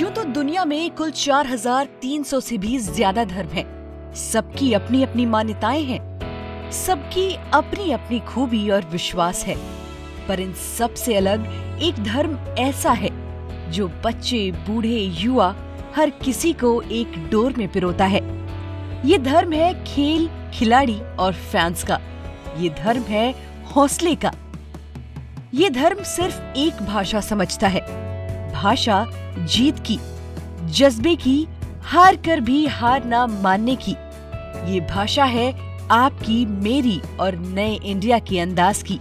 यूँ तो दुनिया में कुल 4,300 से भी ज़्यादा धर्म हैं। सबकी अपनी अपनी मान्यताएँ हैं। सबकी अपनी अपनी खूबी और विश्वास है। पर इन सबसे अलग एक धर्म ऐसा है जो बच्चे बूढ़े युवा हर किसी को एक डोर में पिरोता है। ये धर्म है खेल खिलाड़ी और फैंस का। ये धर्म है हौसले का। ये धर्म सिर्फ़ एक भाषा समझता है। भाषा जीत की, जज्बे की, हार कर भी हार ना मानने की। ये भाषा है आपकी, मेरी और नए इंडिया के अंदाज की।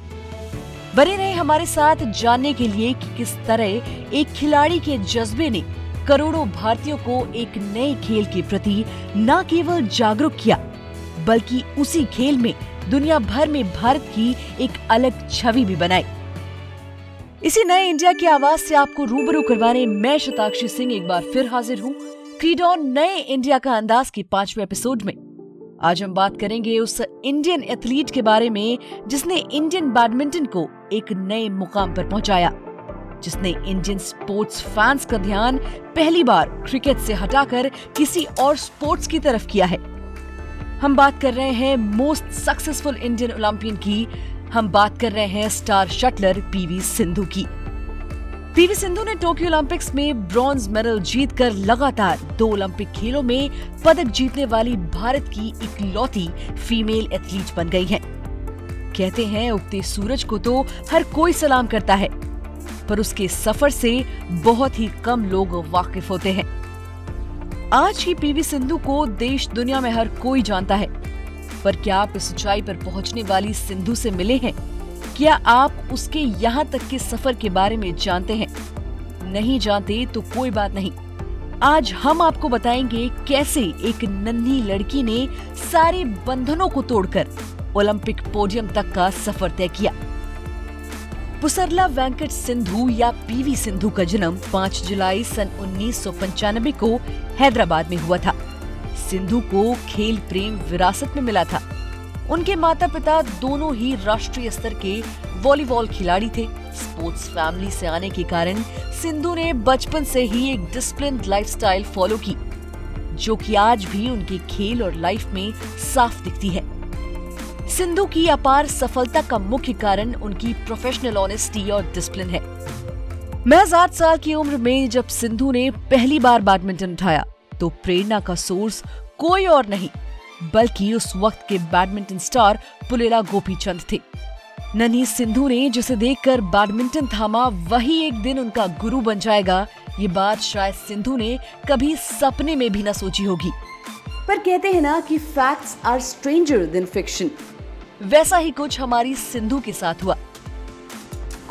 बने रहे हमारे साथ जानने के लिए कि किस तरह एक खिलाड़ी के जज्बे ने करोड़ों भारतीयों को एक नए खेल के प्रति न केवल जागरूक किया, बल्कि उसी खेल में दुनिया भर में भारत की एक अलग छवि भी बनाई। इसी नए इंडिया की आवाज़ से आपको रूबरू करवाने मैं शताक्षी सिंह एक बार फिर हाजिर हूँ क्रीडॉन नए इंडिया का अंदाज के पांचवे एपिसोड में। आज हम बात करेंगे उस इंडियन एथलीट के बारे में जिसने इंडियन बैडमिंटन को एक नए मुकाम पर पहुँचाया, जिसने इंडियन स्पोर्ट्स फैंस का ध्यान पहली बार क्रिकेट से हटाकर किसी और स्पोर्ट्स की तरफ़ किया है। हम बात कर रहे हैं मोस्ट सक्सेसफुल इंडियन ओलंपियन की हम बात कर रहे हैं स्टार शटलर पीवी सिंधु की। पीवी सिंधु ने टोक्यो ओलंपिक्स में ब्रॉन्ज मेडल जीतकर लगातार दो ओलंपिक खेलों में पदक जीतने वाली भारत की इकलौती फीमेल एथलीट बन गई हैं। कहते हैं, उगते सूरज को तो हर कोई सलाम करता है, पर उसके सफ़र से बहुत ही कम लोग वाकिफ होते हैं। आज ही पीवी सिंधु को देश दुनिया में हर कोई जानता है। पर क्या आप इस ऊंचाई पर पहुँचने वाली सिंधु से मिले हैं? क्या आप उसके यहाँ तक के सफ़र के बारे में जानते हैं? नहीं जानते तो कोई बात नहीं। आज हम आपको बताएँगे कैसे एक नन्ही लड़की ने सारे बंधनों को तोड़कर ओलंपिक पोडियम तक का सफ़र तय किया। पुसरला वेंकट सिंधु या पीवी सिंधु का जन्म 5 जुलाई सन उन्नीस सौ पंचानबे को हैदराबाद में हुआ था। सिंधु को खेल प्रेम विरासत में मिला था। उनके माता पिता दोनों ही राष्ट्रीय स्तर के वॉलीबॉल खिलाड़ी थे। स्पोर्ट्स फैमिली से आने के कारण सिंधु ने बचपन से ही एक डिसिप्लिन लाइफस्टाइल फॉलो की, जो कि आज भी उनके खेल और लाइफ में साफ़ दिखती है। सिंधु की अपार सफलता का मुख्य कारण उनकी प्रोफेशनल ऑनेस्टी और डिसिप्लिन है। महज आठ साल की उम्र में जब सिंधु ने पहली बार बैडमिंटन उठाया तो प्रेरणा का सोर्स कोई और नहीं, बल्कि उस वक्त के बैडमिंटन स्टार पुलेला गोपीचंद थे। ननी सिंधु ने जिसे देखकर बैडमिंटन थामा वही एक दिन उनका गुरु बन जाएगा, ये बात शायद सिंधु ने कभी सपने में भी न सोची होगी। पर कहते हैं ना कि facts are stranger than fiction वैसा ही कुछ हमारी सिंधु के साथ हुआ।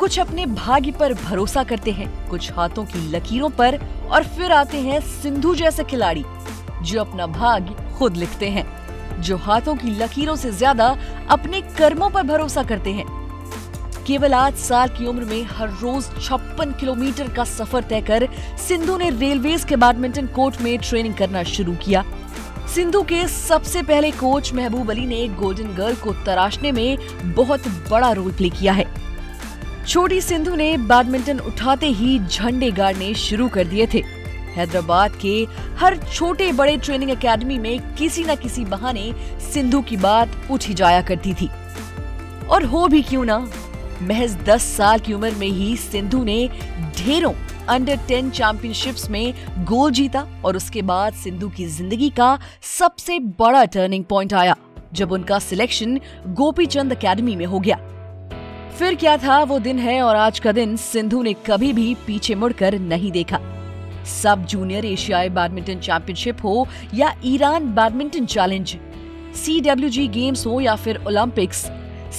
कुछ अपने भाग्य पर भरोसा करते हैं, कुछ हाथों की लकीरों पर, और फिर आते हैं सिंधु जैसे खिलाड़ी, जो अपना भाग्य खुद लिखते हैं, जो हाथों की लकीरों से ज़्यादा अपने कर्मों पर भरोसा करते हैं। केवल आठ साल की उम्र में हर रोज छप्पन किलोमीटर का सफ़र तय कर सिंधु ने रेलवे के बैडमिंटन कोर्ट में ट्रेनिंग करना शुरू किया। सिंधु के सबसे पहले कोच महबूब अली ने गोल्डन गर्ल को तराशने में बहुत बड़ा रोल प्ले किया है। छोटी सिंधु ने बैडमिंटन उठाते ही झंडे गाड़ने शुरू कर दिए थे। हैदराबाद के हर छोटे बड़े ट्रेनिंग एकेडमी में किसी न किसी बहाने सिंधु की बात उठ ही जाया करती थी। और हो भी क्यों ना, महज 10 साल की उम्र में ही सिंधु ने ढेरों अंडर 10 चैंपियनशिप्स में गोल्ड जीता और उसके बाद सिंधु की ज़िंदगी का सबसे बड़ा टर्निंग पॉइंट आया, जब उनका सिलेक्शन गोपीचंद एकेडमी में हो गया। फिर क्या था? वो दिन है और आज का दिन सिंधु ने कभी भी पीछे मुड़कर नहीं देखा। सब जूनियर एशियाई बैडमिंटन चैंपियनशिप हो या Iran badminton challenge C W G games हो या फिर ओलंपिक्स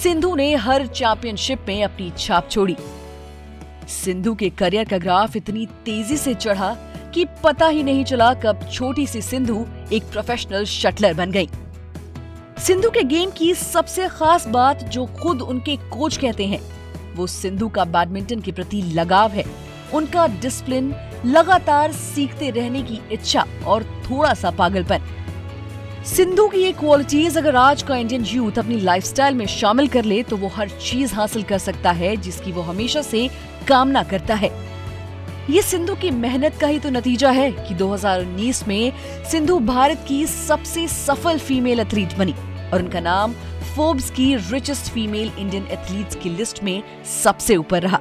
सिंधु ने हर चैंपियनशिप में अपनी छाप छोड़ी। सिंधु के करियर का ग्राफ इतनी तेज़ी से चढ़ा कि पता ही नहीं चला कब छोटी सी सिंधु एक प्रोफेशनल शटलर बन गई। सिंधु के गेम की सबसे खास बात जो खुद उनके कोच कहते हैं, वो सिंधु का बैडमिंटन के प्रति लगाव है। उनका डिसिप्लिन लगातार सीखते रहने की इच्छा और थोड़ा सा पागलपन। सिंधु की ये क्वालिटीज अगर आज का इंडियन यूथ अपनी लाइफस्टाइल में शामिल कर ले तो वो हर चीज़ हासिल कर सकता है, जिसकी वो हमेशा से कामना करता है। ये सिंधु की मेहनत का ही तो नतीजा है कि 2019 में सिंधु भारत की सबसे सफल फीमेल एथलीट बनी। और उनका नाम फोर्ब्स की रिचेस्ट फीमेल इंडियन एथलीट्स की लिस्ट में सबसे ऊपर रहा।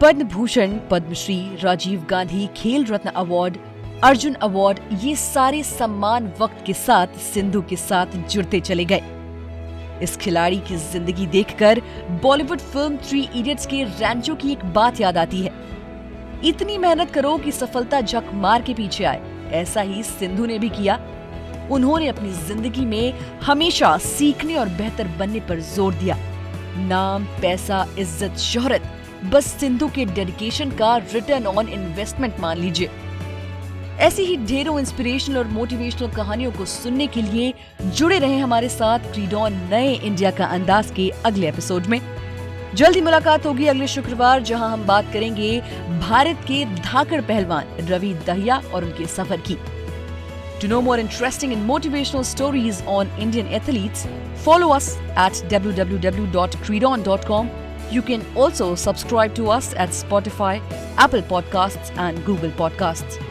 पद्म भूषण पद्मश्री राजीव गांधी खेल रत्न अवार्ड अर्जुन अवार्ड ये सारे सम्मान वक्त के साथ, सिंधु के साथ जुड़ते चले गए। इस खिलाड़ी की ज़िंदगी देखकर बॉलीवुड फ़िल्म थ्री इडियट्स के रैंचो की एक बात याद आती है। इतनी मेहनत करो कि सफलता झक मार के पीछे आए। ऐसा ही सिंधु ने भी किया। उन्होंने अपनी ज़िंदगी में हमेशा सीखने और बेहतर बनने पर ज़ोर दिया। नाम, पैसा, इज़्ज़त, शोहरत, बस सिंधु के डेडिकेशन का रिटर्न ऑन इन्वेस्टमेंट मान लीजिए। ऐसी ही ढेरों इंस्पिरेशनल और मोटिवेशनल कहानियों को सुनने के लिए जुड़े रहे हमारे साथ क्रीडॉन नए इंडिया का अंदाज के अगले एपिसोड में। जल्दी मुलाकात होगी अगले शुक्रवार, जहाँ हम बात करेंगे भारत के धाकड़ पहलवान रवि दहिया और उनके सफ़र की। To know more interesting and motivational stories on Indian athletes, follow us at www.credon.com. You can also subscribe to us at Spotify, Apple Podcasts, and Google Podcasts.